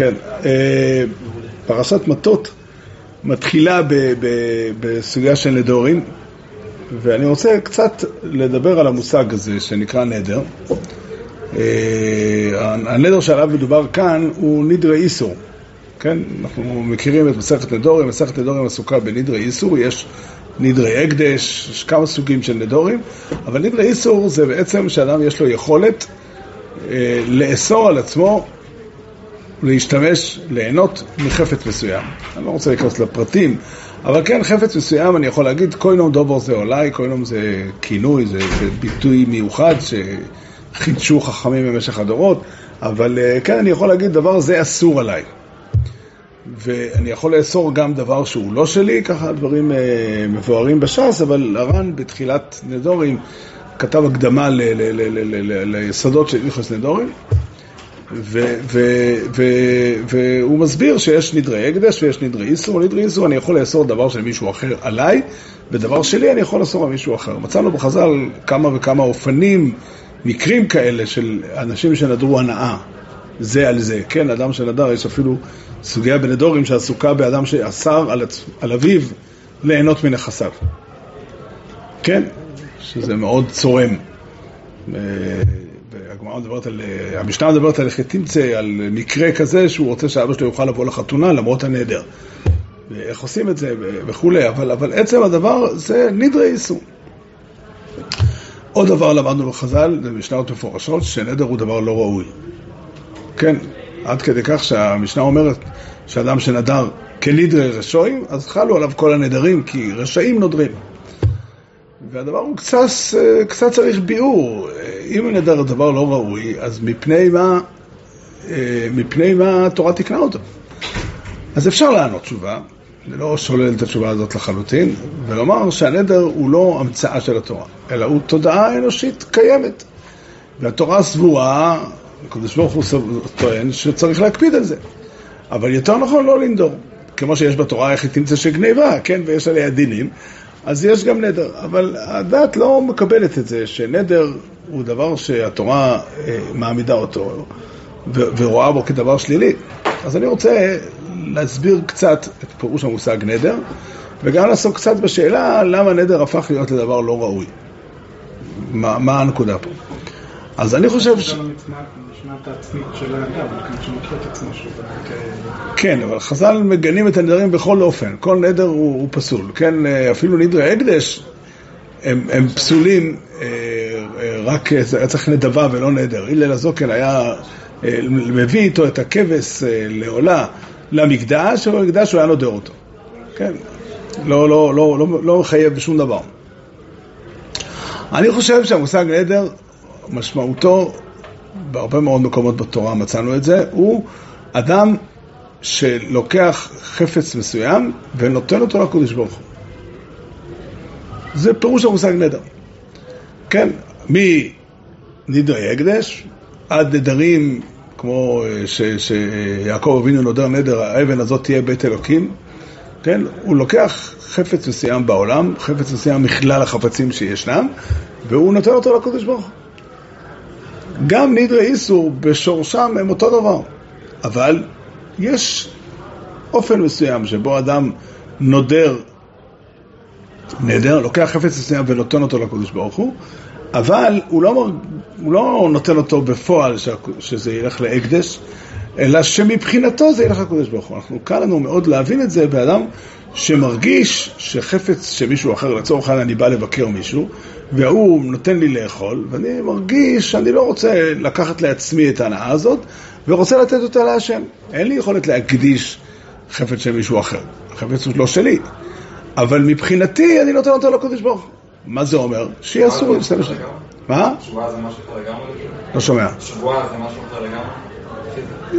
כן, אה, פרשת מטות מתחילה בסוגיה של נדורים, ואני רוצה קצת לדבר על המושג הזה שנקרא נדר. אה, הנדר שעליו מדובר כאן הוא נדרי איסור, כן? אנחנו מכירים את מסכת נדורים, מסכת נדורים עסוקה בנדרי איסור, יש נדרי הקדש, יש כמה סוגים של נדורים, אבל נדרי איסור זה בעצם שאדם יש לו יכולת אה, לאסור על עצמו להשתמש, ליהנות מחפץ מסוים. אני לא רוצה להיכנס לפרטים, אבל כן, חפץ מסוים, אני יכול להגיד, קוינום דובור זה אולי, קוינום זה כינוי, זה, זה ביטוי מיוחד שחידשו חכמים במשך הדורות, אבל אה, כן, אני יכול להגיד, דבר זה אסור עליי. ואני יכול לאסור גם דבר שהוא לא שלי, ככה דברים אה, מבוארים בש"ס, אבל הר"ן בתחילת נדורים כתב הקדמה ליסודות של הלכות נדורים, והוא מסביר שיש נדרי הקדש ויש נדרי איסור. נדרי איסור אני יכול לאסור דבר של מישהו אחר עליי, ודבר שלי אני יכול לאסור על מישהו אחר. מצאנו בחז"ל כמה וכמה אופנים, מקרים כאלה של אנשים שנדרו הנאה זה על זה. כן, אדם שנדר, יש אפילו סוגיה בנדורים שעסוקה באדם שאסר על, על אביו ליהנות מנכסיו. כן, שזה מאוד צורם. הגמרא מדברת על, אה, המשנה מדברת על תמצא, על מקרה כזה שהוא רוצה שאבא שלו יוכל לבוא לחתונה למרות הנדר. ואיך עושים את זה וכולי, אבל, אבל עצם הדבר זה נדרי איסור. עוד דבר למדנו בחז"ל, זה משניות מפורשות, שנדר הוא דבר לא ראוי. כן, עד כדי כך שהמשנה אומרת שאדם שנדר כנדרי רשועים, אז חלו עליו כל הנדרים, כי רשעים נודרים. והדבר הוא קצת, קצת צריך ביאור. אם נדר דבר לא ראוי, אז מפני מה, מפני מה התורה תקנה אותו? אז אפשר לענות תשובה, אני לא שולל את התשובה הזאת לחלוטין, ולומר שהנדר הוא לא המצאה של התורה, אלא הוא תודעה אנושית קיימת. והתורה סבורה, הקדוש ברוך הוא טוען שצריך להקפיד על זה. אבל יותר נכון לא לנדור. כמו שיש בתורה איך היא תמצא שגניבה, כן, ויש עליה דינים, אז יש גם נדר. אבל הדת לא מקבלת את זה, שנדר הוא דבר שהתורה אה, מעמידה אותו ורואה בו כדבר שלילי. אז אני רוצה להסביר קצת את פירוש המושג נדר, וגם לעסוק קצת בשאלה למה נדר הפך להיות לדבר לא ראוי. מה, מה הנקודה פה? אז אני חושב ש... כן, אבל חז"ל מגנים את הנדרים בכל אופן, כל נדר הוא, הוא פסול, כן, אפילו נדרי הקדש הם, הם פסולים, אה, אה, רק היה צריך נדבה ולא נדר. הלל הזוקן היה אה, מביא איתו את הכבש לעולה למקדש, ובמקדש הוא היה נודר אותו, כן, לא, לא, לא, לא, לא מחייב בשום דבר. אני חושב שהמושג נדר משמעותו, בהרבה מאוד מקומות בתורה מצאנו את זה, הוא אדם שלוקח חפץ מסוים ונותן אותו לקודש ברוך הוא. זה פירוש המושג נדר. כן, מנדרי הקדש עד נדרים כמו אה, שיעקב אבינו נודר נדר, האבן הזאת תהיה בית אלוקים, כן? הוא לוקח חפץ מסוים בעולם, חפץ מסוים מכלל החפצים שישנם, והוא נותן אותו לקודש ברוך הוא. גם נדרי איסור בשורשם הם אותו דבר, אבל יש אופן מסוים שבו אדם נודר נדר, לוקח חפץ מסוים ונותן אותו לקדוש ברוך הוא, אבל הוא לא, הוא לא נותן אותו בפועל שזה ילך להקדש, אלא שמבחינתו זה ילך לקדוש ברוך הוא. אנחנו קל לנו מאוד להבין את זה באדם שמרגיש שחפץ שמישהו אחר, לצורך העניין אני בא לבקר מישהו, והוא נותן לי לאכול, ואני מרגיש שאני לא רוצה לקחת לעצמי את ההנאה הזאת, ורוצה לתת אותה להשם. אין לי יכולת להקדיש חפץ של מישהו אחר. החפץ הוא לא שלי. אבל מבחינתי אני נותן אותו לקודש ברוך הוא. מה זה אומר? שיהיה אסור להשתמש. מה? שבועה זה משהו אחר לגמרי? לא שומע. שבועה זה משהו אחר לגמרי?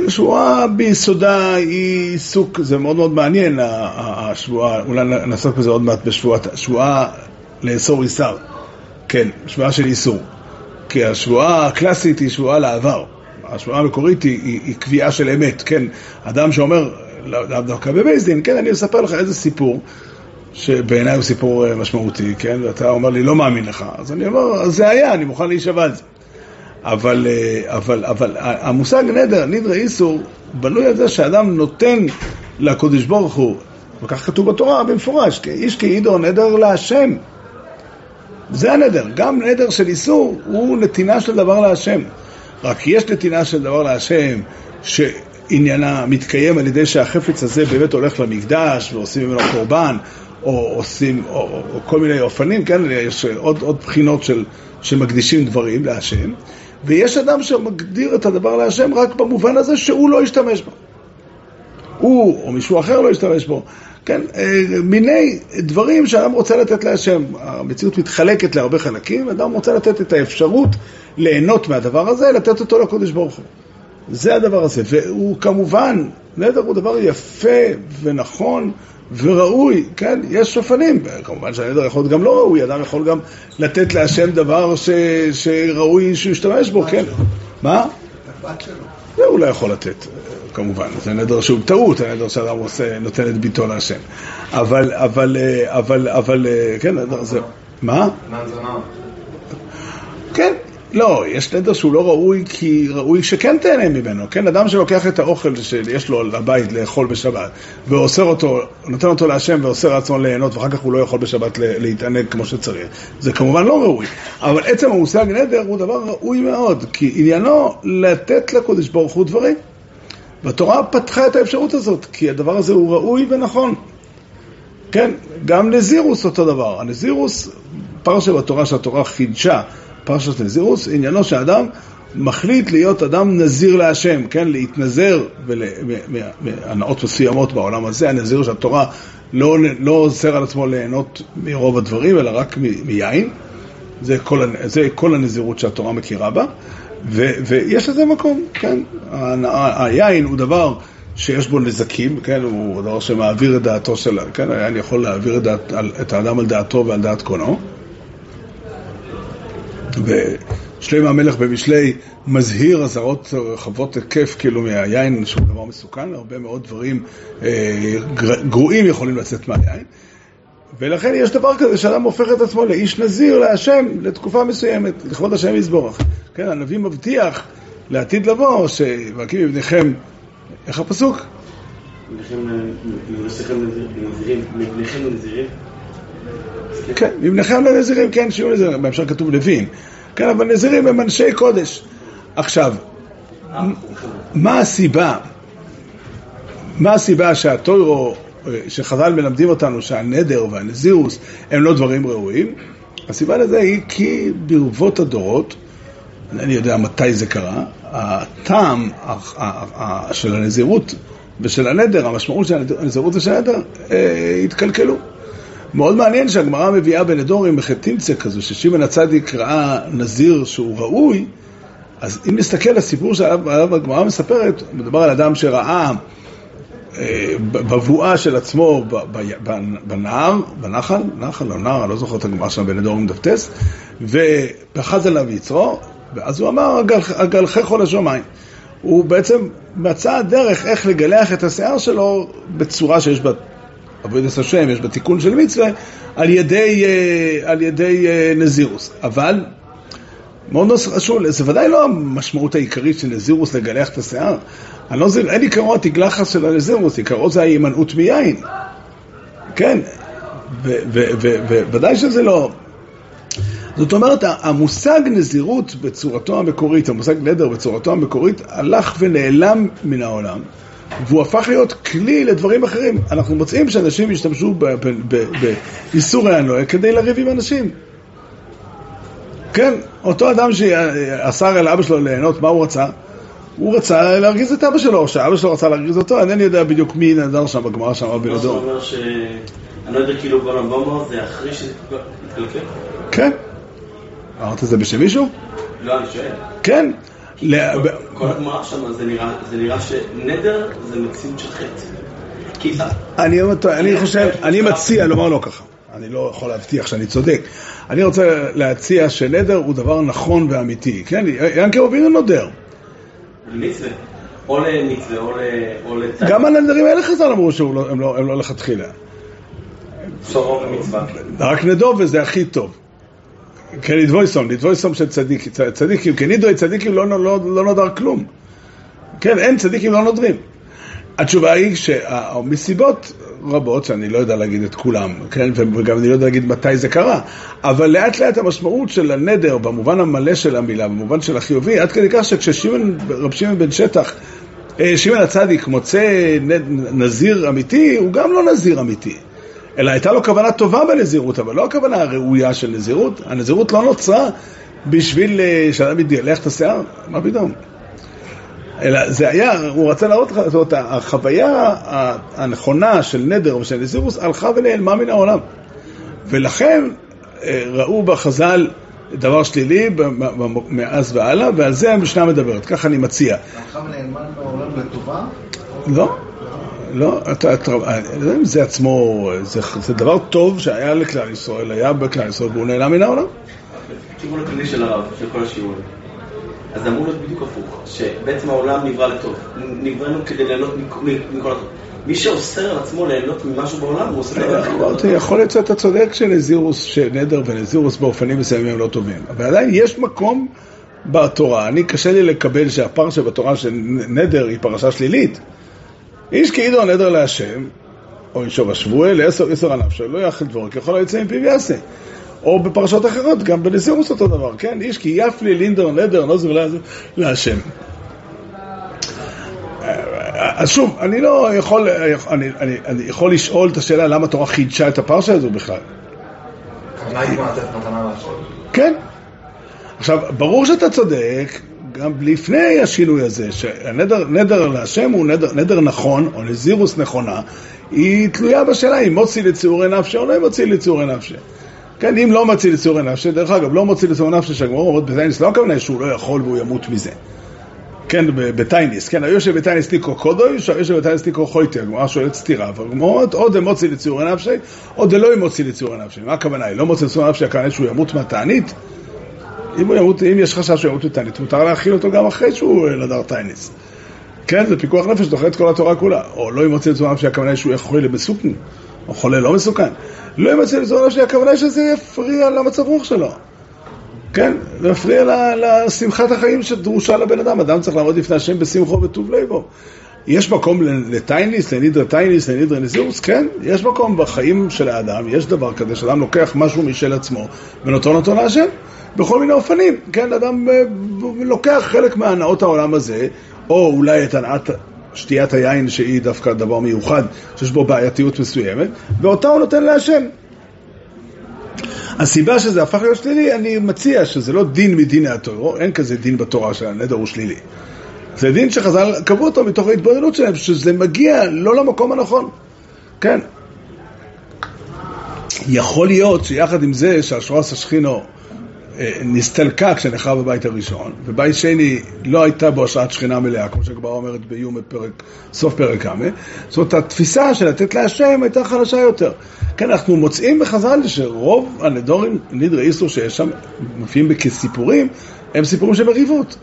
שבועה ביסודה היא עיסוק, זה מאוד מאוד מעניין השבועה, אולי נעסוק בזה עוד מעט בשבועה, שבועה לאסור איסר. כן, שבועה של איסור. כי השבועה הקלאסית היא שבועה לעבר. השבועה המקורית היא, היא, היא קביעה של אמת, כן? אדם שאומר, לאו דווקא בבייס דין, כן, אני אספר לך איזה סיפור, שבעיניי הוא סיפור אה, משמעותי, כן? ואתה אומר לי, לא מאמין לך. אז אני אומר, זה היה, אני מוכן להישבע על זה. אבל, אה, אבל, אבל המושג נדר, נדרי איסור, בנוי על זה שאדם נותן לקודש ברוך הוא, וכך כתוב בתורה במפורש, איש כעידו נדר להשם. זה הנדר, גם נדר של איסור הוא נתינה של דבר להשם. רק יש נתינה של דבר להשם שעניינה מתקיים על ידי שהחפץ הזה באמת הולך למקדש ועושים ממנו קורבן או עושים, או, או, או כל מיני אופנים, כן, יש עוד, עוד בחינות של, שמקדישים דברים להשם ויש אדם שמגדיר את הדבר להשם רק במובן הזה שהוא לא ישתמש בו. הוא או מישהו אחר לא ישתמש בו. כן, אה, מיני דברים שאדם רוצה לתת להשם. המציאות מתחלקת להרבה חלקים, אדם רוצה לתת את האפשרות ליהנות מהדבר הזה, לתת אותו לקודש ברוך הוא. זה הדבר הזה, והוא כמובן, נדר הוא דבר יפה ונכון וראוי, כן? יש שופנים, כמובן שהנדר יכול להיות גם לא ראוי, אדם יכול גם לתת להשם דבר ש... שראוי שהוא ישתמש בו, כן? מה? הבת שלו. זה הוא לא יכול לתת, כמובן, זה נדר שהוא טעות, הנדר שאדם עושה, נותן את ביתו להשם. אבל, אבל, אבל, אבל, כן, נדר זה... מה? כן, לא, יש נדר שהוא לא ראוי כי ראוי שכן תהנה ממנו, כן? אדם שלוקח את האוכל שיש לו לבית לאכול בשבת ואוסר אותו, נותן אותו להשם ואוסר עצמו ליהנות ואחר כך הוא לא יכול בשבת להתענג כמו שצריך. זה כמובן לא ראוי, אבל עצם המושג נדר הוא דבר ראוי מאוד כי עניינו לתת לקודש ברוך הוא דברים. והתורה פתחה את האפשרות הזאת כי הדבר הזה הוא ראוי ונכון. כן, גם נזירוס אותו דבר, הנזירוס, פרשה בתורה שהתורה חידשה פרשת נזירוס, עניינו שאדם מחליט להיות אדם נזיר להשם, כן, להתנזר מהנאות מסוימות בעולם הזה, הנזיר של התורה לא, לא אוסר על עצמו ליהנות מרוב הדברים, אלא רק מיין, זה כל, זה כל הנזירות שהתורה מכירה בה, ו, ויש לזה מקום, כן, היין הוא דבר שיש בו נזקים, כן, הוא דבר שמעביר את דעתו של, כן, היין יכול להעביר את, דעת, את האדם על דעתו ועל דעת קונו. ושלמה המלך במשלי מזהיר אזהרות רחבות היקף כאילו מהיין שהוא דבר מסוכן, הרבה מאוד דברים אה, גרועים יכולים לצאת מהיין ולכן יש דבר כזה שאדם הופך את עצמו לאיש נזיר להשם לתקופה מסוימת, לכבוד השם יזבורך. כן, הנביא מבטיח לעתיד לבוא, שוואקים מבניכם, איך הפסוק? מבניכם נזירים? כן, מבניכם לנזירים, כן, שיהיו נזירים, בהמשך כתוב לוין. כן, אבל נזירים הם אנשי קודש. עכשיו, מה הסיבה? מה הסיבה שהטוירו, שחז"ל מלמדים אותנו שהנדר והנזירוס הם לא דברים ראויים? הסיבה לזה היא כי ברבות הדורות, אני יודע מתי זה קרה, הטעם של הנזירות ושל הנדר, המשמעות של הנזירות ושל הנדר, אה, התקלקלו. מאוד מעניין שהגמרא מביאה בנדורים בחטינצה כזו, ששמעון הצדיק ראה נזיר שהוא ראוי, אז אם נסתכל על הסיפור שעליו הגמרא מספרת, מדובר על אדם שראה אה, בבואה של עצמו בנהר, בנחל, נחל או נהר, אני לא זוכר את הגמרא שם בנדורים דפטס, ופחז עליו יצרו, ואז הוא אמר, אגלחך לשמיים. הוא בעצם מצא דרך איך לגלח את השיער שלו בצורה שיש בה עבודת השם, יש בתיקון של מצווה, על ידי, אה, על ידי אה, נזירוס. אבל, מאוד חשוב, זה ודאי לא המשמעות העיקרית של נזירוס לגלח את השיער. לא, אין עיקרו התגלחת של הנזירוס, עיקרו זה ההימנעות מיין. כן, וודאי שזה לא... זאת אומרת, המושג נזירות בצורתו המקורית, המושג נדר בצורתו המקורית, הלך ונעלם מן העולם. והוא הפך להיות כלי לדברים אחרים. אנחנו מוצאים שאנשים השתמשו באיסור הנועה כדי לריב עם אנשים. כן, אותו אדם שאסר על אבא שלו ליהנות, מה הוא רצה? הוא רצה להרגיז את אבא שלו, או שאבא שלו רצה להרגיז אותו, אינני יודע בדיוק מי נדר שם בגמרא שם בלדור. מה שאומר שאני לא יודע כאילו בלמבומו זה אחרי שזה התקלקל? כן. אמרת את זה בשם מישהו? לא, אני שואל. כן. כל הגמרא שם זה נראה שנדר זה מציאות של חטא. אני חושב, אני מציע לומר לו ככה. אני לא יכול להבטיח שאני צודק. אני רוצה להציע שנדר הוא דבר נכון ואמיתי. כן, ינקי אבינו נודר. מצווה. או למצווה או לצד. גם הנדרים האלה חז"ל אמרו שהם לא, לא לכתחילה. רק נדור וזה הכי טוב. כן, לדבויסום, לדבויסום של צדיק, צ- צדיקים, כי נידוי צדיקים לא, לא, לא נודר כלום. כן, אין צדיקים לא נודרים. התשובה היא שמסיבות רבות, שאני לא יודע להגיד את כולם, כן, וגם אני לא יודע להגיד מתי זה קרה, אבל לאט לאט המשמעות של הנדר, במובן המלא של המילה, במובן של החיובי, עד כדי כך שכששמעון, רב שמעון בן שטח, אה, שמעון הצדיק מוצא נזיר אמיתי, הוא גם לא נזיר אמיתי. אלא הייתה לו כוונה טובה בנזירות, אבל לא הכוונה הראויה של נזירות. הנזירות לא נוצרה בשביל אה, שאדם יתגלח את השיער, מה פתאום? אלא זה היה, הוא רצה להראות לך, זאת אומרת, החוויה הנכונה של נדר ושל נזירוס הלכה ונעלמה מן העולם. ולכן אה, ראו בחז"ל דבר שלילי מאז והלאה, ועל זה המשנה מדברת, ככה אני מציע. הלכה ונאמן בעולם לטובה? לא, לא, אתה, אתה, אני לא יודע אם זה עצמו, זה, זה דבר טוב שהיה לכלל ישראל, היה בכלל ישראל, והוא נעלם מן העולם. בכיוון הכללי של הרב, של כל השיעורים. אז אמור להיות בדיוק הפוך, שבעצם העולם נברא לטוב. נבראנו כדי ליהנות מכל- הטוב. מי שאוסר על עצמו ליהנות ממשהו בעולם, הוא עושה הכי אמרתי, יכול להיות שאתה צודק שנזירוס, שנדר ונזירוס באופנים מסוימים הם לא טובים, אבל עדיין יש מקום בתורה, אני קשה לי לקבל שהפרשה בתורה של נדר היא פרשה שלילית. איש כאילו נדר להשם, או ישוב השבועי לעשר עשר ענף שלו, לא יאכל דבור, ככל היוצא מפיו יעשה. או בפרשות אחרות, גם בנזירוס אותו דבר, כן? איש כי יפלי לינדר נדר נוזר לעזר להשם. אז שוב, אני לא יכול, אני, אני, אני יכול לשאול את השאלה למה התורה חידשה את הפרשה הזו בכלל. כן. עכשיו, ברור שאתה צודק, גם לפני השינוי הזה, שהנדר נדר להשם הוא נדר, נדר נכון, או נזירוס נכונה, היא תלויה בשאלה אם מוציא לציורי נפשי או לא מוציא לציורי נפשי. כן, אם לא מוציא לציורי נפשי, דרך אגב, לא מוציא לציורי נפשי, שהגמור אומרת בטייניס, לא הכוונה שהוא לא יכול והוא ימות מזה. כן, בטייניס, כן, היושב בטייניס ניקו קודוי, שהיושב בטייניס ניקו חויטי, הגמרא שואלת סתירה, אומרת, או דמוציא לציורי נפשי, או דלא ימוציא לציורי נפשי. מה הכוונה? היא לא מוציא לציורי נפשי, הכוונה שהוא ימות מהתענית? אם, ימות, אם יש חשש שהוא ימות מתענית, מותר להאכיל אותו גם אחרי שהוא אה, נדר טייניס. כן, זה פיקוח נפש, דוחה את כל התורה כולה. או לא ימוציא לצורה נפשי, הכוונה היא שהוא יהיה חולה מסוכן, או חולה לא מסוכן. לא ימוציא לצורה נפשי, הכוונה היא שזה יפריע למצב רוח שלו. כן, זה יפריע ל- לשמחת החיים שדרושה לבן אדם. אדם צריך לעמוד לפני השם בשמחו וטוב ליבו. יש מקום לטייניס, לנידרה טייניס, לנידרה נזירוס? כן, יש מקום בחיים של האדם, יש דבר כזה שאדם לוקח משהו משל עצמו ונותן אותו להשם בכל מיני אופנים. כן, אדם אה, לוקח חלק מהנאות העולם הזה, או אולי את הנאת שתיית היין שהיא דווקא דבר מיוחד, שיש בו בעייתיות מסוימת, ואותה הוא נותן להשם. הסיבה שזה הפך להיות שלילי, אני מציע שזה לא דין מדיני התורה, אין כזה דין בתורה שהנדר הוא שלילי. זה דין שחז"ל קבעו אותו מתוך ההתבוננות שלהם, שזה מגיע לא למקום הנכון. כן. יכול להיות שיחד עם זה שהשורס השכינו נסתלקה כשנחרב הבית הראשון, ובית שני לא הייתה בו השראת שכינה מלאה, כמו שהגמרא אומרת ביום בפרק, סוף פרק כמה. זאת אומרת, התפיסה של לתת להשם הייתה חלשה יותר. כן, אנחנו מוצאים בחז"ל שרוב הנדורים, נדרי איסור שיש שם, מופיעים כסיפורים, הם סיפורים של מריבות.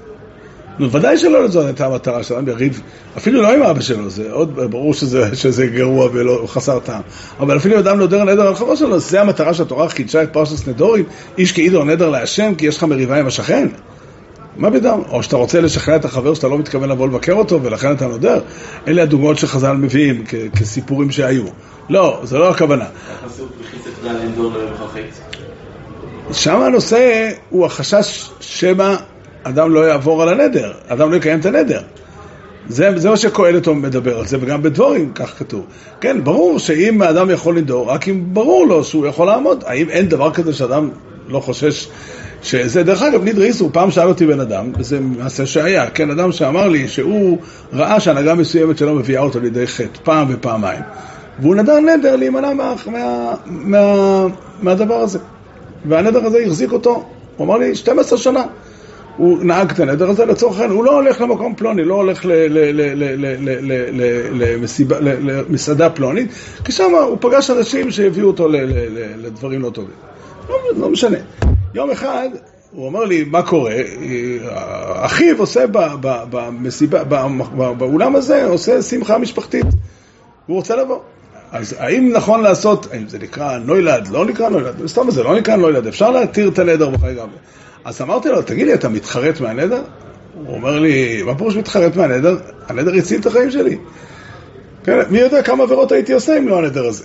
נו, ודאי שלא זאת הייתה המטרה שלנו, יריב, אפילו לא עם אבא שלו, זה עוד ברור שזה, שזה גרוע ולא חסר טעם. אבל אפילו אדם נודר נדר על חברו שלו, זה המטרה שהתורה חידשה את פרשת נדורים, איש כאידור נדר להשם, כי יש לך מריבה עם השכן. מה פתאום? או שאתה רוצה לשכנע את החבר שאתה לא מתכוון לבוא לבקר אותו, ולכן אתה נודר. אלה הדוגמאות שחז"ל מביאים כ- כסיפורים שהיו. לא, זה לא הכוונה. שם הנושא הוא החשש שמא אדם לא יעבור על הנדר, אדם לא יקיים את הנדר. זה, זה מה שקהלת מדבר על זה, וגם בדבורים כך כתוב. כן, ברור שאם האדם יכול לנדור, רק אם ברור לו שהוא יכול לעמוד. האם אין דבר כזה שאדם לא חושש שזה, דרך אגב, נידרי איסור, פעם שאל אותי בן אדם, וזה מעשה שהיה, כן, אדם שאמר לי שהוא ראה שהנהגה מסוימת שלו מביאה אותו לידי חטא, פעם ופעמיים, והוא נדר נדר להימנע מה, מה, מה, מהדבר הזה. והנדר הזה החזיק אותו, הוא אמר לי, 12 שנה. הוא נהג את הנדר הזה לצורך העניין, הוא לא הולך למקום פלוני, לא הולך למסעדה פלונית, כי שם הוא פגש אנשים שהביאו אותו לדברים לא טובים. לא משנה. יום אחד הוא אומר לי, מה קורה? אחיו עושה במסיבה, באולם הזה, עושה שמחה משפחתית. הוא רוצה לבוא. אז האם נכון לעשות, האם זה נקרא נוילד, לא נקרא נוילד, סתם זה לא נקרא נוילד, אפשר להתיר את הנדר וכו' גם. אז אמרתי לו, תגיד לי, אתה מתחרט מהנדר? הוא אומר לי, מה פירוש מתחרט מהנדר? הנדר הציל את החיים שלי. כן, מי יודע כמה עבירות הייתי עושה אם לא הנדר הזה.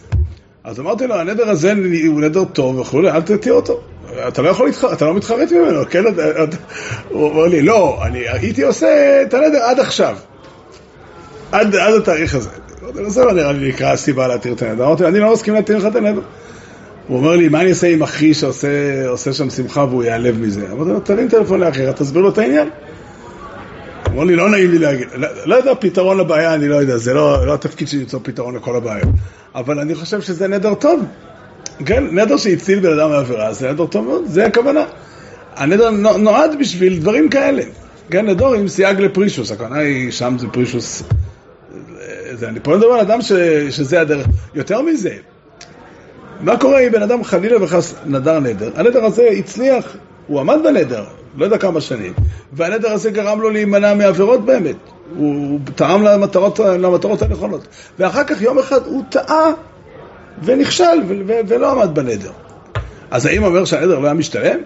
אז אמרתי לו, הנדר הזה הוא נדר טוב וכולי, אל תתיר אותו. אתה לא יכול להתחרט, אתה לא מתחרט ממנו, כן? הוא אומר לי, לא, אני הייתי עושה את הנדר עד עכשיו. עד, עד התאריך הזה. זה לא נראה לי נקרא הסיבה להתיר את הנדר. אמרתי, אני לא מסכים להתיר לך את הנדר. הוא אומר לי, מה אני אעשה עם אחי שעושה שם שמחה והוא ייעלב מזה? אמרתי לו, תרים טלפון לאחר, תסביר לו את העניין. הוא אומר לי, לא נעים לי להגיד, לא, לא יודע פתרון לבעיה, אני לא יודע, זה לא, לא התפקיד שלי למצוא פתרון לכל הבעיות. אבל אני חושב שזה נדר טוב. כן, נדר שהציל בן אדם מעבירה, זה נדר טוב מאוד, זה הכוונה. הנדר נועד בשביל דברים כאלה. כן, נדור עם סייג לפרישוס, הכוונה היא, שם זה פרישוס. זה, אני פה מדבר על אדם ש, שזה הדרך. יותר מזה, מה קורה אם בן אדם חלילה וחס נדר נדר? הנדר הזה הצליח, הוא עמד בנדר, לא יודע כמה שנים, והנדר הזה גרם לו להימנע מעבירות באמת. הוא טעם למטרות, למטרות הנכונות. ואחר כך יום אחד הוא טעה ונכשל ולא עמד בנדר. אז האם אומר שהנדר לא היה משתלם?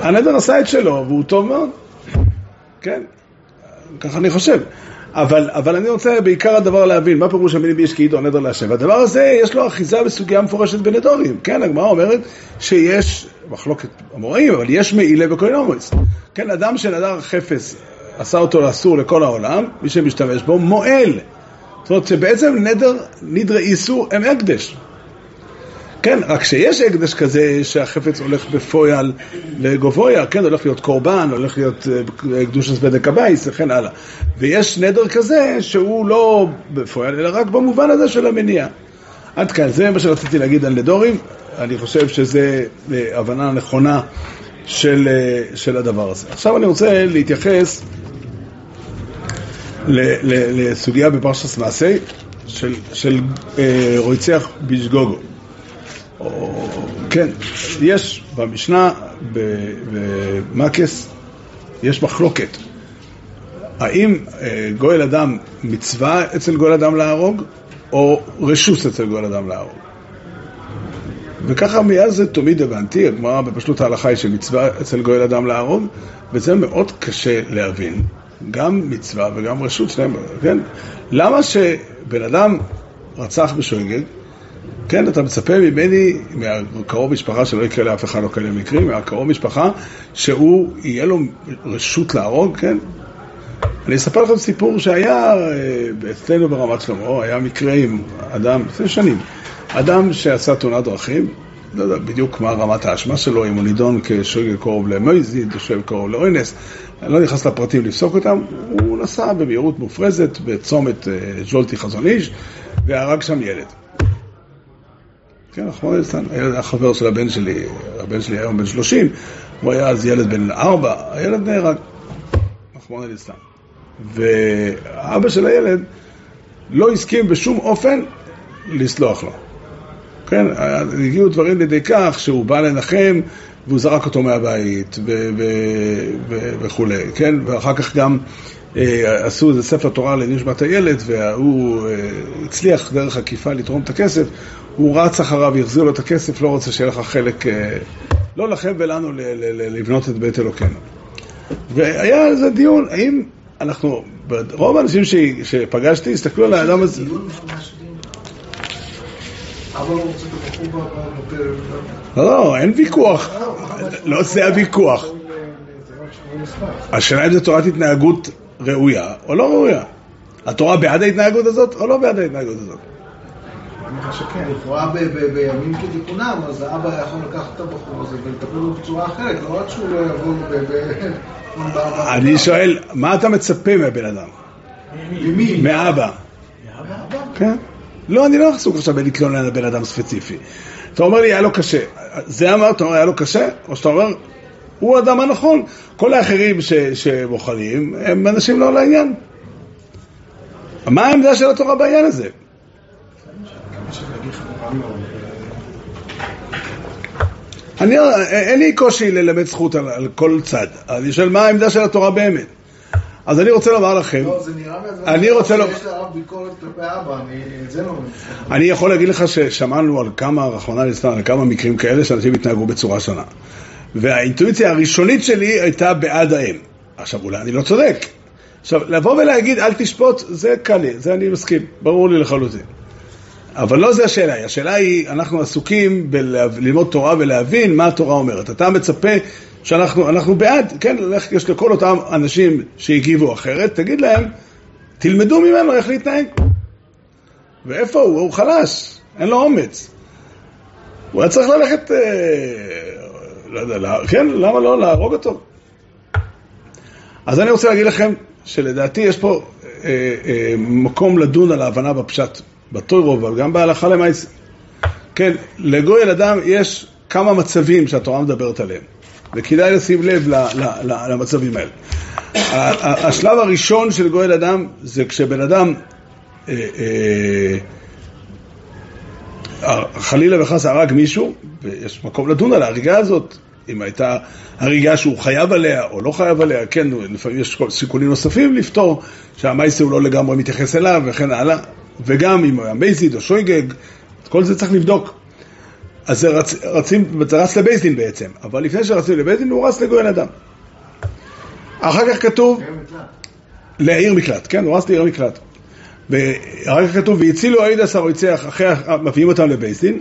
הנדר עשה את שלו והוא טוב מאוד. כן, ככה אני חושב. אבל, אבל אני רוצה בעיקר הדבר להבין, מה פירוש המילים ביש כאילו נדר להשם? הדבר הזה יש לו אחיזה בסוגיה מפורשת בנדורים. כן, הגמרא אומרת שיש, מחלוקת המוראים, אבל יש מעילה בכל יומוס. כן, אדם שנדר חפץ, עשה אותו לאסור לכל העולם, מי שמשתמש בו, מועל. זאת אומרת שבעצם נדר, נדרי איסור, הם הקדש. כן, רק שיש הקדש כזה שהחפץ הולך בפויל לגובויה, כן, הולך להיות קורבן, הולך להיות אה, קדושת בדק הבייס וכן הלאה. ויש נדר כזה שהוא לא בפויל, אלא רק במובן הזה של המניע. עד כאן, זה מה שרציתי להגיד על נדורים, אני חושב שזו אה, הבנה נכונה של, אה, של הדבר הזה. עכשיו אני רוצה להתייחס לסוגיה בפרשת מעשי של, של אה, רויצח בישגוגו. כן, יש במשנה, במקס, יש מחלוקת. האם אה, גואל אדם מצווה אצל גואל אדם להרוג, או רשוס אצל גואל אדם להרוג? וככה מיד זה תמיד הבנתי, הגמרא בפשטות ההלכה היא שמצווה אצל גואל אדם להרוג, וזה מאוד קשה להבין, גם מצווה וגם רשות שלהם, כן? למה שבן אדם רצח בשוגג, כן, אתה מצפה ממני, מהקרוב משפחה, שלא יקרה לאף אחד לא כאלה מקרים, מהקרוב משפחה, שהוא, יהיה לו רשות להרוג, כן? אני אספר לכם סיפור שהיה אה, אצלנו ברמת שלמה, היה מקרה עם אדם, לפני שנים, אדם שעשה תאונת דרכים, לא יודע בדיוק מה רמת האשמה שלו, אם הוא נידון כשוגג קרוב למויזיד, שואל קרוב לאוינס, אני לא נכנס לפרטים לפסוק אותם, הוא נסע במהירות מופרזת בצומת ז'ולטי אה, חזון איש והרג שם ילד. כן, רחמנא ליצלן, הילד היה חבר של הבן שלי, הבן שלי היום בן 30, הוא היה אז ילד בן 4, הילד נהרג, רחמנא ליצלן. ואבא של הילד לא הסכים בשום אופן לסלוח לו. כן, הגיעו דברים לידי כך שהוא בא לנחם והוא זרק אותו מהבית וכולי, כן, ואחר כך גם עשו איזה ספר תורה לנשמת הילד והוא אה, הצליח דרך עקיפה לתרום את הכסף, הוא רץ אחריו, יחזיר לו את הכסף, לא רוצה שיהיה לך חלק, אה, לא לכם ולנו לבנות את בית אלוקינו. והיה על זה דיון, האם אנחנו, רוב האנשים שפגשתי הסתכלו על האדם הזה לא, לא, אין ויכוח. לא זה הוויכוח. השאלה אם זו תורת התנהגות ראויה או לא ראויה. התורה בעד ההתנהגות הזאת או לא בעד ההתנהגות הזאת? אני חושב שכן, לכאורה בימים כתיקונם, אז האבא יכול לקחת את הבחור הזה ולטפל בו בצורה אחרת, לא רק שהוא לא יבוא ב... אני שואל, מה אתה מצפה מהבן אדם? ממי? מאבא. מאבא? כן. לא, אני לא עסוק עכשיו בלתלונן על בן אדם ספציפי. אתה אומר לי, היה לו קשה. זה אמר, אתה אומר, היה לו קשה? או שאתה אומר, הוא האדם הנכון. כל האחרים ש, שבוחנים הם אנשים לא לעניין. מה העמדה של התורה בעניין הזה? אני, אין לי קושי ללמד זכות על, על כל צד. אני שואל מה העמדה של התורה באמת. אז אני רוצה לומר לכם, לא, זה נראה אני רוצה לא- שיש לרב ביקורת כלפי אבא, אני את זה לא מבין. אני יכול להגיד לך ששמענו על כמה, רחמנא ליצלן, על כמה מקרים כאלה שאנשים התנהגו בצורה שונה. והאינטואיציה הראשונית שלי הייתה בעד האם. עכשיו, אולי אני לא צודק. עכשיו, לבוא ולהגיד אל תשפוט, זה קל לי, זה אני מסכים, ברור לי לחלוטין. אבל לא זה השאלה, השאלה היא, אנחנו עסוקים בללמוד תורה ולהבין מה התורה אומרת. אתה מצפה שאנחנו אנחנו בעד, כן, יש לכל אותם אנשים שהגיבו אחרת, תגיד להם, תלמדו ממנו איך להתנהג. ואיפה הוא? הוא חלש, אין לו אומץ. הוא היה צריך ללכת, אה, לא יודע, לה, כן, למה לא? להרוג אותו. אז אני רוצה להגיד לכם שלדעתי יש פה אה, אה, מקום לדון על ההבנה בפשט, בטוירו, אבל גם בהלכה למעשה. כן, לגוי אדם יש כמה מצבים שהתורה מדברת עליהם, וכדאי לשים לב ל, ל, ל, למצבים האלה. השלב הראשון של גואל אדם זה כשבן אדם אה, אה, חלילה וחס הרג מישהו, ויש מקום לדון על ההריגה הזאת, אם הייתה הריגה שהוא חייב עליה או לא חייב עליה, כן, לפעמים יש סיכונים נוספים לפתור, שהמייסה הוא לא לגמרי מתייחס אליו וכן הלאה, וגם אם הוא היה מייזיד או שויגג, את כל זה צריך לבדוק. אז זה רצ, רצים, זה רץ לבייסדין בעצם, אבל לפני שרצים לבייסדין הוא רץ לגואל אדם. אחר כך כתוב, כן, מקלט. לעיר מקלט, כן, הוא רץ לעיר מקלט. ואחר כך כתוב, והצילו עשר רוצח, אחרי מביאים אותם לבית דין,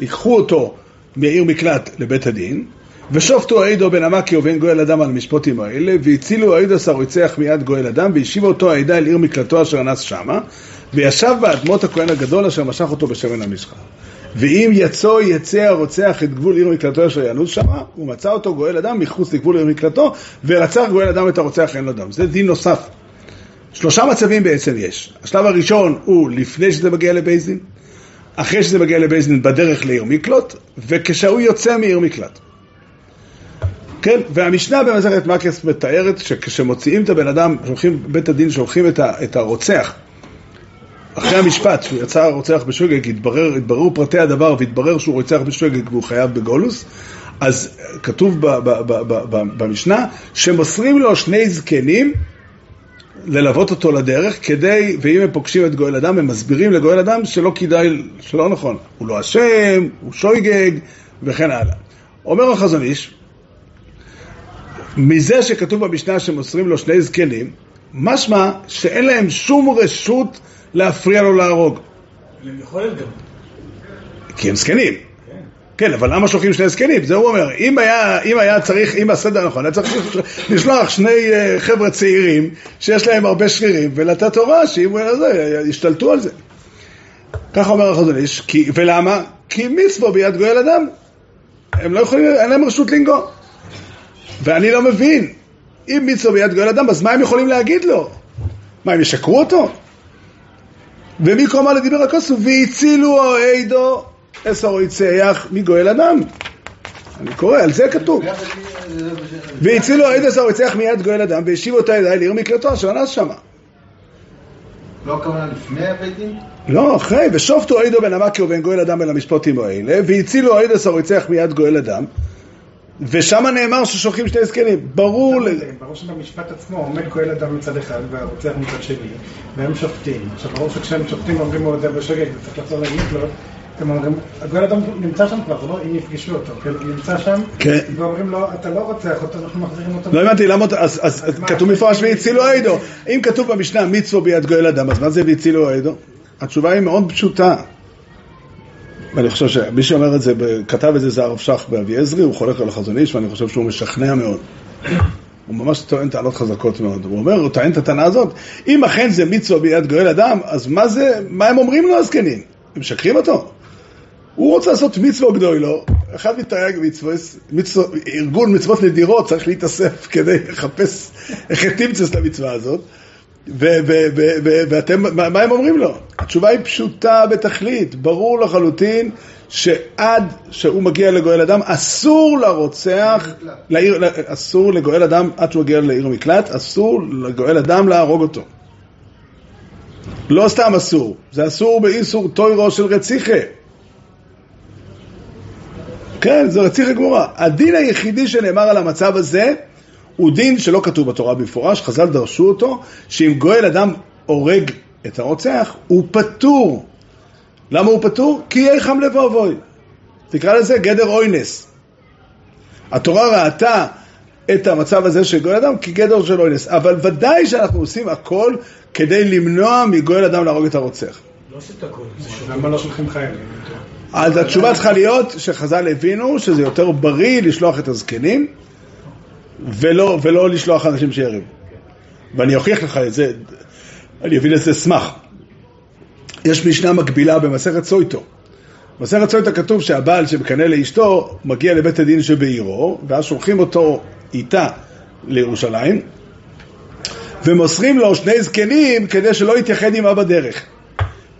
ייקחו אותו מעיר מקלט לבית הדין, ושופטו העידו בן עמקי ובן גואל אדם על המשפוטים האלה, והצילו העיד עשר רוצח מיד גואל אדם, והשיבה אותו העדה אל עיר מקלטו אשר אנס שמה, וישב באדמות הכהן הגדול אשר משך אותו בשמן המשחה. ואם יצא יצא הרוצח את גבול עיר מקלטו אשר ינוס שמה, הוא מצא אותו גואל אדם מחוץ לגבול עיר מקלטו, ורצח גואל אדם את הרוצח אין לו דם. זה דין נוסף. שלושה מצבים בעצם יש. השלב הראשון הוא לפני שזה מגיע לבייזדין, אחרי שזה מגיע לבייזדין בדרך לעיר מקלוט, וכשהוא יוצא מעיר מקלט. כן, והמשנה במסכת מקס מתארת שכשמוציאים את הבן אדם, שולחים, בית הדין שולחים את, ה, את הרוצח, אחרי המשפט, שהוא יצא רוצח בשוגג, התברר, התבררו פרטי הדבר והתברר שהוא רוצח בשוגג והוא חייב בגולוס, אז כתוב ב, ב, ב, במשנה שמוסרים לו שני זקנים ללוות אותו לדרך כדי, ואם הם פוגשים את גואל אדם, הם מסבירים לגואל אדם שלא כדאי, שלא נכון. הוא לא אשם, הוא שויגג, וכן הלאה. אומר החזון איש, מזה שכתוב במשנה שמוסרים לו שני זקנים, משמע שאין להם שום רשות להפריע לו להרוג. הם יכולים גם. כי הם זקנים. כן, אבל למה שולחים שני זקנים? זה הוא אומר. אם היה, אם היה צריך, אם הסדר נכון, היה צריך לשלוח שני אה, חבר'ה צעירים שיש להם הרבה שרירים ולתת הוראה שאם הוא זה, ישתלטו על זה. ככה אומר החזון איש. ולמה? כי מצווה ביד גואל אדם. הם לא יכולים, אין להם רשות לנגוע. ואני לא מבין. אם מצווה ביד גואל אדם, אז מה הם יכולים להגיד לו? מה, הם ישקרו אותו? ומי קומא לדיבר הכוסו, והצילו העדו עשר יצייח מגואל אדם. אני קורא, על זה כתוב. בדין- והצילו העד עשר יצייח מיד גואל אדם, והשיבו אותה ידי לעיר מקלטו אשר אנס שמה. לא הכוונה לפני הבית דין? לא, אחרי, ושופטו עדו בן עמקי ובן גואל אדם אל המשפוטים האלה, והצילו העד עשר יצייח מיד גואל אדם, ושם נאמר ששולחים שני זקנים. ברור, ל- ברור שבמשפט עצמו עומד גואל אדם מצד אחד והרוצח מצד שני, והם שופטים. עכשיו ברור שכשהם שופטים אומרים לו את זה בשוגג וצריך לחזור להגיד לו, הם אומרים, הגואל אדם נמצא שם כבר, לא? אם יפגשו אותו? הוא נמצא שם, כן. ואומרים לו, אתה לא רוצח אותו, אנחנו מחזירים אותו. לא הבנתי למה, אז, אז, כתוב מפורש והצילו. מה, אם כתוב במשנה מצווה ביד גואל אדם, אז מה זה והצילו העדו? התשובה היא מאוד פשוטה. ואני חושב שמי שאומר את זה, כתב את זה זה הרב שך באבי עזרי, הוא חולק על החזון איש, ואני חושב שהוא משכנע מאוד. הוא ממש טוען טענות חזקות מאוד. הוא אומר, הוא טוען את הטענה הזאת, אם אכן זה מצווה ביד גואל אדם, אז מה זה, מה הם אומרים לו הזקנים? הם משקרים אותו? הוא רוצה לעשות מצווה גדולו, אחד מתרי"ג מצוות, מצוות, ארגון מצוות נדירות צריך להתאסף כדי לחפש איך תמצא את המצווה הזאת, ואתם, מה, מה הם אומרים לו? התשובה היא פשוטה בתכלית, ברור לחלוטין שעד שהוא מגיע לגואל אדם, אסור לרוצח, לעיר, אסור לגואל אדם, עד שהוא מגיע לעיר מקלט, אסור לגואל אדם להרוג אותו. לא סתם אסור, זה אסור באיסור טוירו של רציחה. כן, זה רציחה גמורה. הדין היחידי שנאמר על המצב הזה הוא דין שלא כתוב בתורה במפורש, חז"ל דרשו אותו, שאם גואל אדם הורג את הרוצח, הוא פטור. למה הוא פטור? כי יהי חם לב ואבוי. תקרא לזה גדר אוינס. התורה ראתה את המצב הזה של גואל אדם כגדר של אוינס, אבל ודאי שאנחנו עושים הכל כדי למנוע מגואל אדם להרוג את הרוצח. לא עשית הכל. למה לא שולחים חיילים? אז התשובה צריכה להיות שחז"ל הבינו שזה יותר בריא לשלוח את הזקנים ולא, ולא לשלוח אנשים שיריבו. ואני אוכיח לך את זה, אני אביא לזה סמך. יש משנה מקבילה במסכת סויטו. במסכת סויטו כתוב שהבעל שמקנא לאשתו מגיע לבית הדין שבעירו, ואז שולחים אותו איתה לירושלים, ומוסרים לו שני זקנים כדי שלא יתייחד עמה בדרך.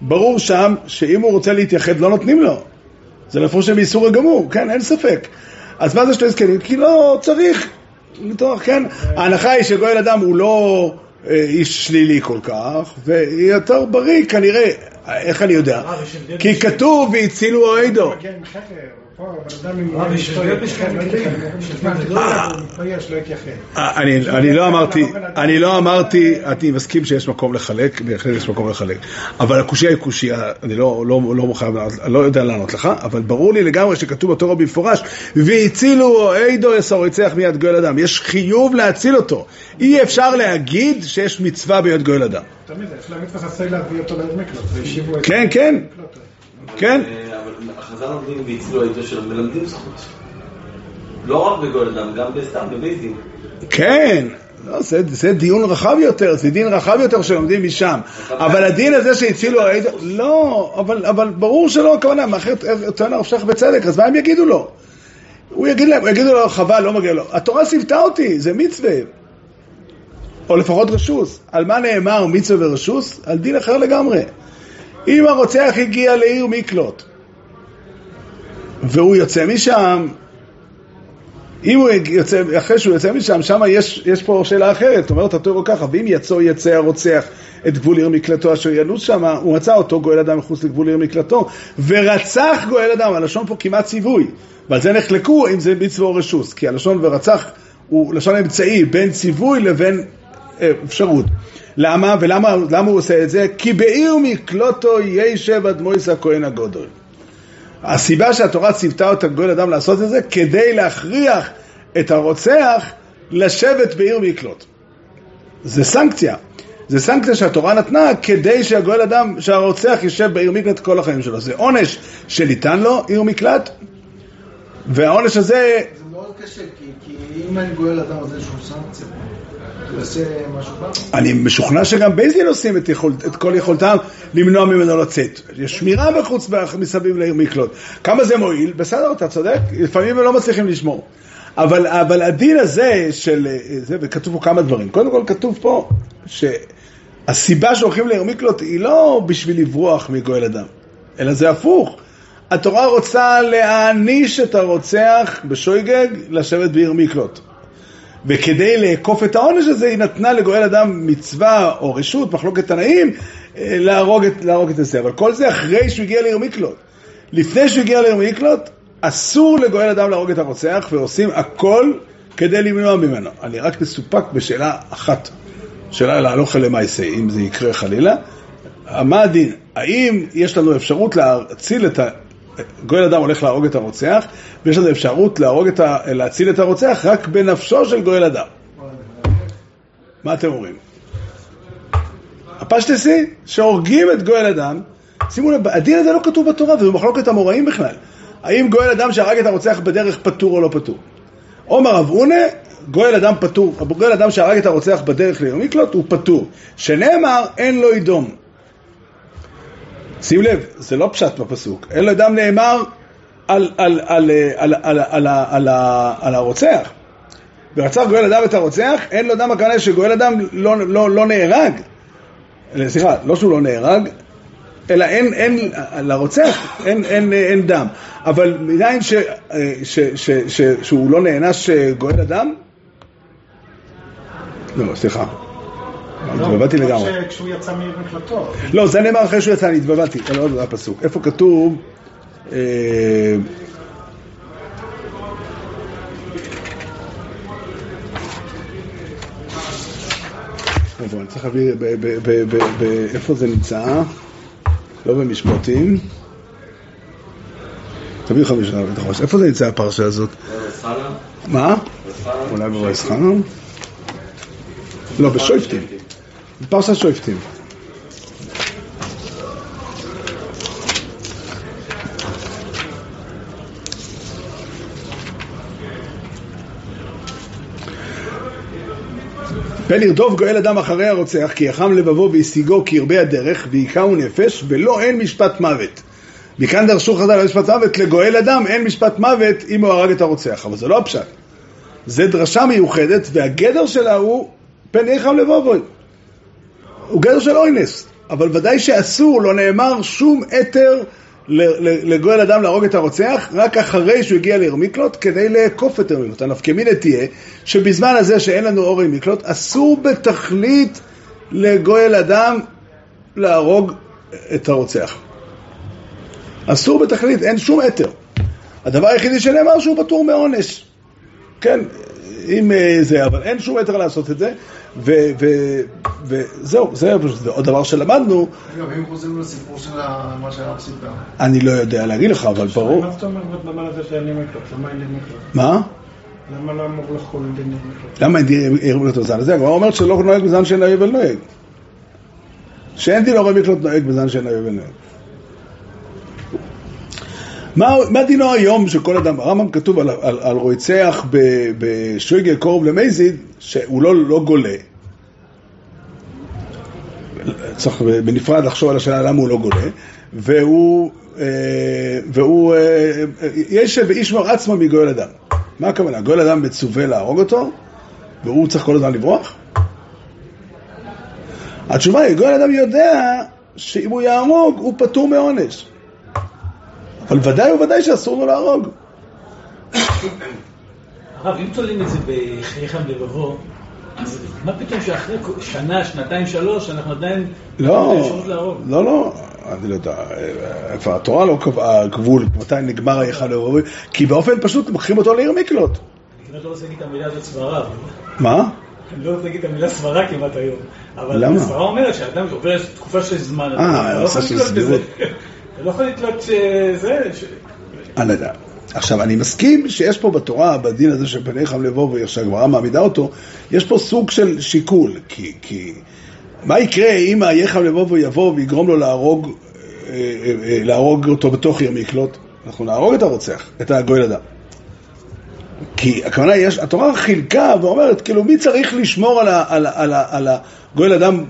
ברור שם שאם הוא רוצה להתייחד לא נותנים לו. זה לפרוש מאיסור הגמור, כן, אין ספק. אז מה זה שני זקנים? כי לא צריך לטוח, כן? ההנחה היא שגואל אדם הוא לא אה, איש שלילי כל כך, ויותר בריא כנראה, איך אני יודע? כי כתוב והצילו אוהדו. פה, אדם עם אשתו יתייחד, לא לא. אני, אני לא אמרתי, אני לא אמרתי, אני מסכים שיש מקום לחלק, בהחלט יש מקום לחלק. אבל הקושייה היא קושייה, אני לא, לא, לא לא יודע לענות לך, אבל ברור לי לגמרי שכתוב בתורה במפורש, והצילו עדו יסור יצח מיד גואל אדם. יש חיוב להציל אותו. אי אפשר להגיד שיש מצווה ביד גואל אדם. תמיד, יש להם מצווה להביא אותו והשיבו את... כן, כן, כן. אה, אבל החז"ל לומדים והצילו העדו שלו, מלמדים זכות. לא רק בגול אדם, גם בסתם, בבית דין. כן, לא, זה, זה דיון רחב יותר, זה דין רחב יותר שלומדים משם. אבל הדין הזה שהצילו. לא, אבל, אבל ברור שלא הכוונה, מאחרת טוען הרב שך בצדק, אז מה הם יגידו לו? הוא יגיד להם, יגידו לו, חבל, לא מגיע לו. התורה ציוותה אותי, זה מצווה. או לפחות רשוס. על מה נאמר מצווה ורשוס? על דין אחר לגמרי. אם הרוצח הגיע לעיר מקלוט, והוא יוצא משם, אם הוא יוצא, אחרי שהוא יוצא משם, שם יש, יש פה שאלה אחרת, אומרת התורה ככה, ואם יצא יצא הרוצח את גבול עיר מקלטו אשר ינוס שם, הוא מצא אותו גואל אדם מחוץ לגבול עיר מקלטו, ורצח גואל אדם, הלשון פה כמעט ציווי, ועל זה נחלקו אם זה מצווה או רשוס, כי הלשון ורצח הוא לשון אמצעי בין ציווי לבין אה, אפשרות. למה? ולמה למה הוא עושה את זה? כי בעיר מקלוטו ישב אדמויס הכהן הגודל. הסיבה שהתורה ציוותה את הגואל אדם לעשות את זה, כדי להכריח את הרוצח לשבת בעיר מקלוט. זה סנקציה. זה סנקציה שהתורה נתנה כדי שהגואל אדם, שהרוצח יישב בעיר מקלט כל החיים שלו. זה עונש שניתן לו, עיר מקלט, והעונש הזה... זה מאוד קשה, כי, כי אם אני גואל אדם אז איזשהו סנקציה, אני משוכנע שגם בית דין עושים את, יכול, את כל יכולתם למנוע ממנו לצאת. יש שמירה בחוץ, מסביב לעיר מקלוט. כמה זה מועיל? בסדר, אתה צודק, לפעמים הם לא מצליחים לשמור. אבל, אבל הדין הזה של, אה, זה, וכתוב פה כמה דברים. קודם כל כתוב פה שהסיבה שהולכים לעיר מקלוט היא לא בשביל לברוח מגואל אדם, אלא זה הפוך. התורה רוצה להעניש את הרוצח בשויגג לשבת בעיר מקלוט. וכדי לאכוף את העונש הזה, היא נתנה לגואל אדם מצווה או רשות, מחלוקת תנאים, אה, להרוג את, להרוג את זה. אבל כל זה אחרי שהוא הגיע לעיר מקלוט. לפני שהוא הגיע לעיר מקלוט, אסור לגואל אדם להרוג את הרוצח, ועושים הכל כדי למנוע ממנו. אני רק מסופק בשאלה אחת, שאלה להלוך למעשה, אם זה יקרה חלילה. מה הדין? האם יש לנו אפשרות להציל את ה... גואל אדם הולך להרוג את הרוצח, ויש לנו אפשרות להרוג את ה... להציל את הרוצח רק בנפשו של גואל אדם. מה אתם אומרים? הפשטסי, שהורגים את גואל אדם, שימו לב, הדין הזה לא כתוב בתורה, וזה מחלוקת המוראים בכלל. האם גואל אדם שהרג את הרוצח בדרך פטור או לא פטור? עומר רב אונה, גואל אדם פטור, גואל אדם שהרג את הרוצח בדרך ליום מקלוט הוא פטור. שנאמר, אין לו ידום. שים לב, זה לא פשט בפסוק. אין לו ידם נאמר על, הרוצח. ורצח גואל אדם את הרוצח, אין לו דם הכוונה שגואל אדם לא, לא, לא נהרג. סליחה, לא שהוא לא נהרג, אלא אין, אין, לרוצח אין, אין, אין דם. אבל מניין ש, ש, ש, ש, שהוא לא נענש גואל אדם? לא, סליחה. התבלבלתי לגמרי. כשהוא יצא ממקלטו. לא, זה נאמר אחרי שהוא יצא, אני התבלבלתי. לא, זה הפסוק. איפה כתוב? אה, איפה, אני צריך להביא, איפה זה נמצא? לא במשפטים. תביא חמש שנה בית החומש. איפה זה נמצא הפרשה הזאת? מה? אולי בויסחנה? לא, בשויפטים. בפרשת שויפטים. פן ירדוף גואל אדם אחרי הרוצח, כי יחם לבבו והשיגו כרבי הדרך, והיכהו נפש, ולא אין משפט מוות. מכאן דרשו חז"ל משפט מוות, לגואל אדם אין משפט מוות אם הוא הרג את הרוצח. אבל זה לא הפשט. זה דרשה מיוחדת, והגדר שלה הוא פן יחם לבובוי. הוא גדר של אוינס, אבל ודאי שאסור, לא נאמר שום ל- לגואל אדם להרוג את הרוצח, רק אחרי שהוא הגיע להרמיקלוט, כדי לאכוף את הרמיקלוט. הנפקא מינה תהיה, שבזמן הזה שאין לנו אור הרמיקלוט, אסור בתכלית לגואל אדם להרוג את הרוצח. אסור בתכלית, אין שום היתר. הדבר היחידי שנאמר שהוא פטור מעונש. כן, אם אה, זה, אבל אין שום היתר לעשות את זה, וזהו, זה זה עוד דבר שלמדנו, אגב, אם חוזרים לסיפור של מה שהרב סיפר. אני לא יודע להגיד לך, אבל ברור. מה זאת אומרת בדבר הזה שאין לי מקלט? למה אין לי מקלט? מה? למה לא אמור לחול דין מקלט? למה אין דין ערב בזן הזה? הגמרא אומרת שלא נוהג בזן שאין היובל נוהג. שאין דין הורה מקלט נוהג בזן שאין היובל נוהג. מה, מה דינו היום שכל אדם, ברמב"ם כתוב על, על, על רוצח ב- בשויגל קורב למזיד, שהוא לא, לא גולה. צריך בנפרד לחשוב על השאלה למה הוא לא גולה, והוא, אה, והוא, אה, יש באישמר עצמו מגואל אדם. מה הכוונה? גואל אדם מצווה להרוג אותו, והוא צריך כל הזמן לברוח? התשובה היא, גואל אדם יודע שאם הוא יהרוג, הוא פטור מעונש. אבל ודאי וודאי שאסור לו להרוג. הרב, אם תולים את זה בחייכם לבבו, אז מה פתאום שאחרי שנה, שנתיים, שלוש, אנחנו עדיין... לא? לא, לא, אני לא יודע, איפה התורה לא קבעה גבול, מתי נגמר היכל לבבו, כי באופן פשוט לוקחים אותו לעיר מקלוט. אני כמעט לא רוצה להגיד את המילה הזאת סברה, מה? אני לא רוצה להגיד את המילה סברה כמעט היום. אבל? הסברה אומרת שאדם עובר תקופה של זמן, אה, לא עושה של. סבירות. אתה לא יכול לתלות שזה... ש- אני לא יודע. עכשיו, אני מסכים שיש פה בתורה, בדין הזה של פני חם לבוא, שהגמרא מעמידה אותו, יש פה סוג של שיקול, כי, כי מה יקרה אם היחם לבוא יבוא ויגרום לו להרוג, אה, אה, אה, להרוג אותו בתוך עיר מקלוט? אנחנו נהרוג את הרוצח, את הגואל אדם. כי הכוונה, יש, התורה חילקה ואומרת, כאילו, מי צריך לשמור על, הגואל אדם,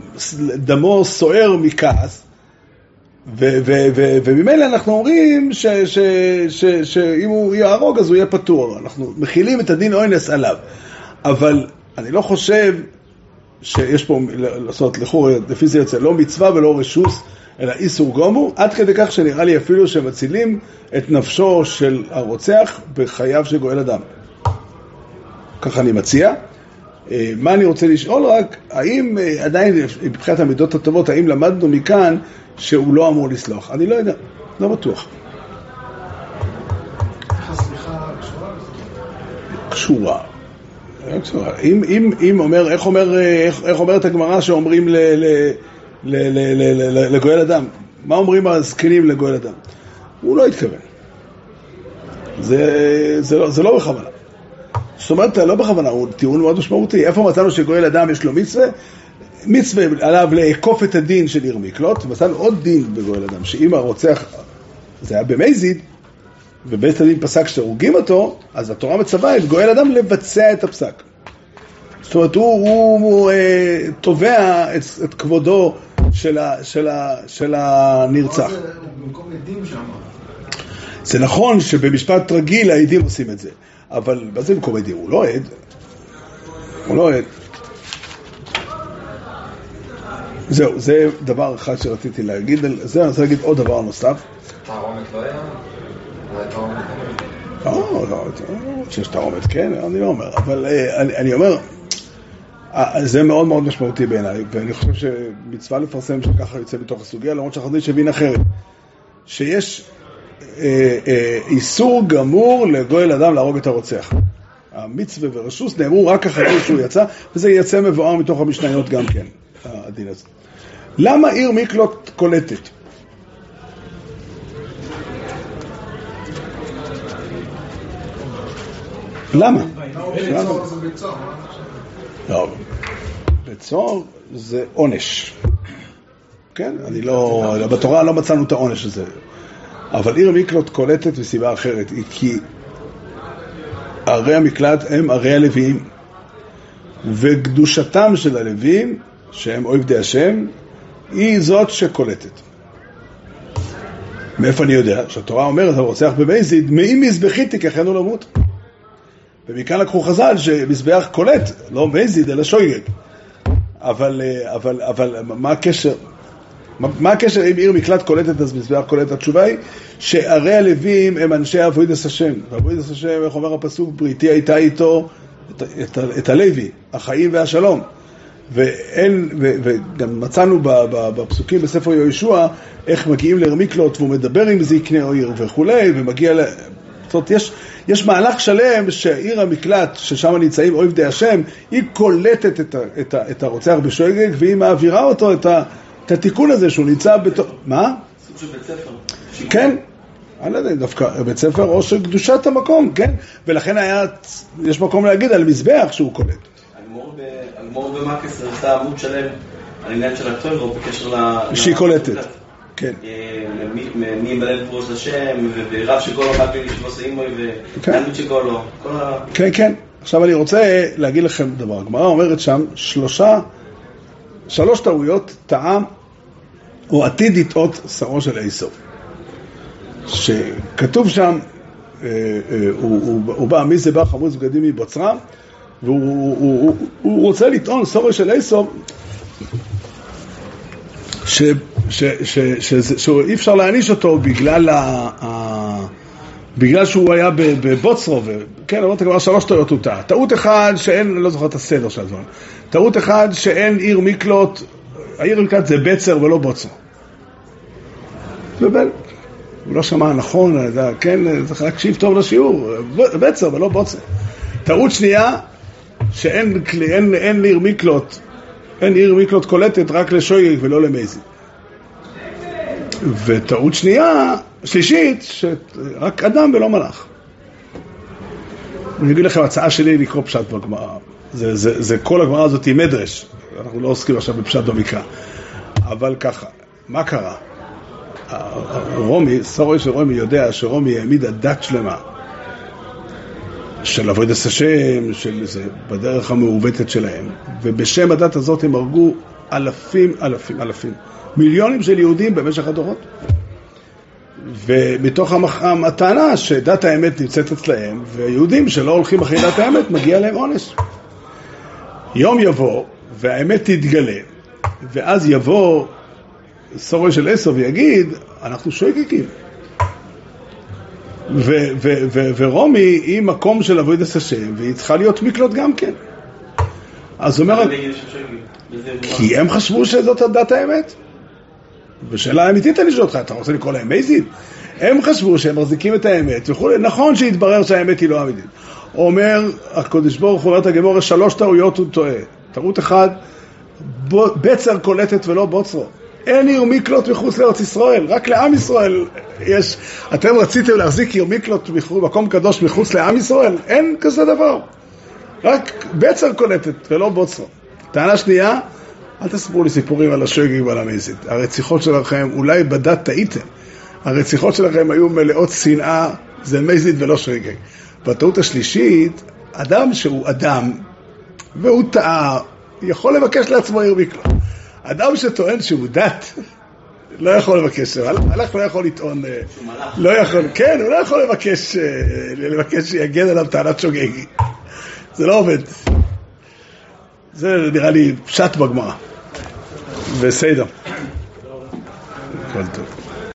דמו סוער מכעס, וממילא אנחנו אומרים שאם הוא יהרוג אז הוא יהיה פטור. אנחנו מכילים את הדין אוינס עליו. אבל אני לא חושב שיש פה, לעשות לכאורה, לפי זה יוצא, לא מצווה ולא רשוס, אלא איסור גומו, עד כדי כך שנראה לי אפילו שמצילים את נפשו של הרוצח בחייו של גואל אדם. ככה אני מציע. אה, מה אני רוצה לשאול רק, האם אה, עדיין מבחינת המידות הטובות, האם למדנו מכאן שהוא לא אמור לסלוח? אני לא יודע, לא בטוח. קשורה איך, אומר, אה, איך, איך אומרת הגמרא שאומרים לגואל אדם? מה אומרים הזקנים לגואל אדם? הוא לא התכוון. זה, לא, זה לא בכוונה. זאת אומרת, לא בכוונה, הוא טיעון מאוד משמעותי. איפה מצאנו שגואל אדם יש לו מצווה? מצווה עליו לאכוף את הדין של עיר מקלוט, ומצאנו עוד דין בגואל אדם, שאם הרוצח, זה היה במזיד, ובית הדין פסק שהורגים אותו, אז התורה מצווה את גואל אדם לבצע את הפסק. זאת אומרת, הוא, הוא, הוא אה, תובע את, את כבודו של, ה, של, ה, של הנרצח. זה. זה נכון שבמשפט רגיל העדים עושים את זה, אבל מה זה עדים? הוא לא עד. הוא לא עד. זהו, זה דבר אחד שרציתי להגיד, זה אני רוצה להגיד עוד דבר נוסף. תערומת לא היה? כן. לא, לא, לא, שיש תערומת, כן, אני לא אומר, אבל אה, אני, אומר, אה, זה מאוד מאוד משמעותי בעיניי, ואני חושב שמצווה לפרסם שככה יוצא מתוך הסוגיה, למרות שהחזיש הבין אחרת, שיש איסור גמור לגואל אדם להרוג את הרוצח. המצווה ורשוס נאמרו רק אחרי שהוא יצא, וזה יצא מבואר מתוך המשניות גם כן, הדין הזה. למה עיר מיקלוט קולטת? למה? לא, בית סוהר זה עונש. כן, אני לא, בתורה לא מצאנו את העונש הזה. אבל עיר המקלט קולטת מסיבה אחרת, היא כי ערי המקלט הם ערי הלוויים, וקדושתם של הלוויים, שהם עובדי השם, היא זאת שקולטת. מאיפה אני יודע? שהתורה אומרת, הרוצח בבייזיד, מעם מזבחי תיקחנו למות. ומכאן לקחו חז"ל שמזבח קולט, לא בייזיד, אלא שויגג. אבל, אה, אבל, אבל מה הקשר? מה, הקשר אם עיר מקלט קולטת אז מזבח קולט? התשובה היא שערי הלווים הם אנשי אבוידס השם. ואבוידס השם, איך אומר הפסוק, בריתי הייתה איתו את, את, את הלוי, החיים והשלום. ואין, ו, וגם מצאנו בפסוקים בספר יהושע איך מגיעים לרמיקלוט והוא מדבר עם זקני עיר וכולי, ומגיע ל... זאת אומרת, יש, יש מהלך שלם שעיר המקלט, ששם נמצאים אויבדי השם, היא קולטת את, ה, את, את הרוצח בשויגג והיא מעבירה אותו, את, ה, את התיקון הזה שהוא נמצא בתוך... מה? סוג של בית ספר. כן. אני לא יודע, דווקא בית ספר או של קדושת המקום, כן? ולכן היה, יש מקום להגיד על מזבח שהוא קולט. הגמור ב- הגמור במקס עשה עמוד שלם על עניין של הטוירו בקשר ל... שהיא קולטת. כן. אה, מי- ימלא לפרוש לשם, ו- ורב בלי לשבוס אימוי, כן. ותלמיד כל ה... כן, כן. עכשיו אני רוצה להגיד לכם דבר. הגמרא אומרת שם שלושה, שלוש טעויות טעה או עתיד לטעות שרו של עשו. שכתוב שם, אה, אה, הוא, הוא, הוא בא מי זה בא חמוץ בגדים מבוצרם, והוא הוא, הוא, הוא רוצה לטעון שרו של עשו שאי אפשר להעניש אותו בגלל, ה, בגלל שהוא היה בבוצרו, כן, אמרתי כבר שלוש טעויות הוא טעה. טעות אחד שאין, אני לא זוכר את הסדר של הדברים, טעות אחד שאין עיר מקלוט, העיר מקלט זה בצר ולא בוצרו. ובל, הוא לא שמע נכון, כן, צריך להקשיב טוב לשיעור, בצר ולא בוצר. טעות שנייה, שאין אין, אין עיר מקלוט, אין עיר מקלוט קולטת רק לשויגג ולא למייזי. וטעות שנייה, שלישית, שרק אדם ולא מלאך. אני אגיד לכם, הצעה שלי לקרוא פשט בגמרא. זה, זה, זה כל הגמרא הזאת היא מדרש, אנחנו לא עוסקים עכשיו בפשט במקרא. אבל ככה, מה קרה? רומי, סורי של רומי יודע שרומי העמידה דת שלמה של עבודת השם, של זה, בדרך המעוותת שלהם, ובשם הדת הזאת הם הרגו אלפים, אלפים, אלפים, מיליונים של יהודים במשך הדורות. ומתוך המח... הטענה שדת האמת נמצאת אצלהם, ויהודים שלא הולכים אחרי דת האמת, מגיע להם עונש. יום יבוא, והאמת תתגלה, ואז יבוא סורי של עשר ויגיד, אנחנו שויגגים. ו- ו- ו- ורומי היא מקום של עבודת השם, והיא צריכה להיות מקלוט גם כן. אז אומר. כי הם חשבו שזאת הדת האמת. ושאלה אמיתית אני שואל אותך, אתה רוצה לקרוא להם מייזין? הם חשבו שהם מחזיקים את האמת וכולי, נכון שהתברר שהאמת היא לא אמיתית. אומר הקדוש ברוך הוא, אומרת הגמור, שלוש טעויות הוא טועה. טעות אחת, בצר קולטת ולא בוצרו. אין עיר מקלוט מחוץ לארץ ישראל, רק לעם ישראל יש. אתם רציתם להחזיק עיר מקלוט, מחו- מקום קדוש מחוץ לעם ישראל? אין כזה דבר. רק בצר קולטת ולא בוצרו. טענה שנייה, אל תספרו לי סיפורים על השויגים ועל המזיד. הרציחות שלכם, אולי בדת טעיתם. הרציחות שלכם היו מלאות שנאה, זה מזיד ולא שויגג. בטעות השלישית, אדם שהוא אדם, והוא טעה, יכול לבקש לעצמו עיר מקלוט. אדם שטוען שהוא דת, לא יכול לבקש, מלאך לא יכול לטעון, אה, לא יכול, כן, הוא לא יכול לבקש, אה, לבקש שיגן עליו טענת שוגגי. זה לא עובד. זה נראה לי פשט בגמרא. בסדר. הכל טוב.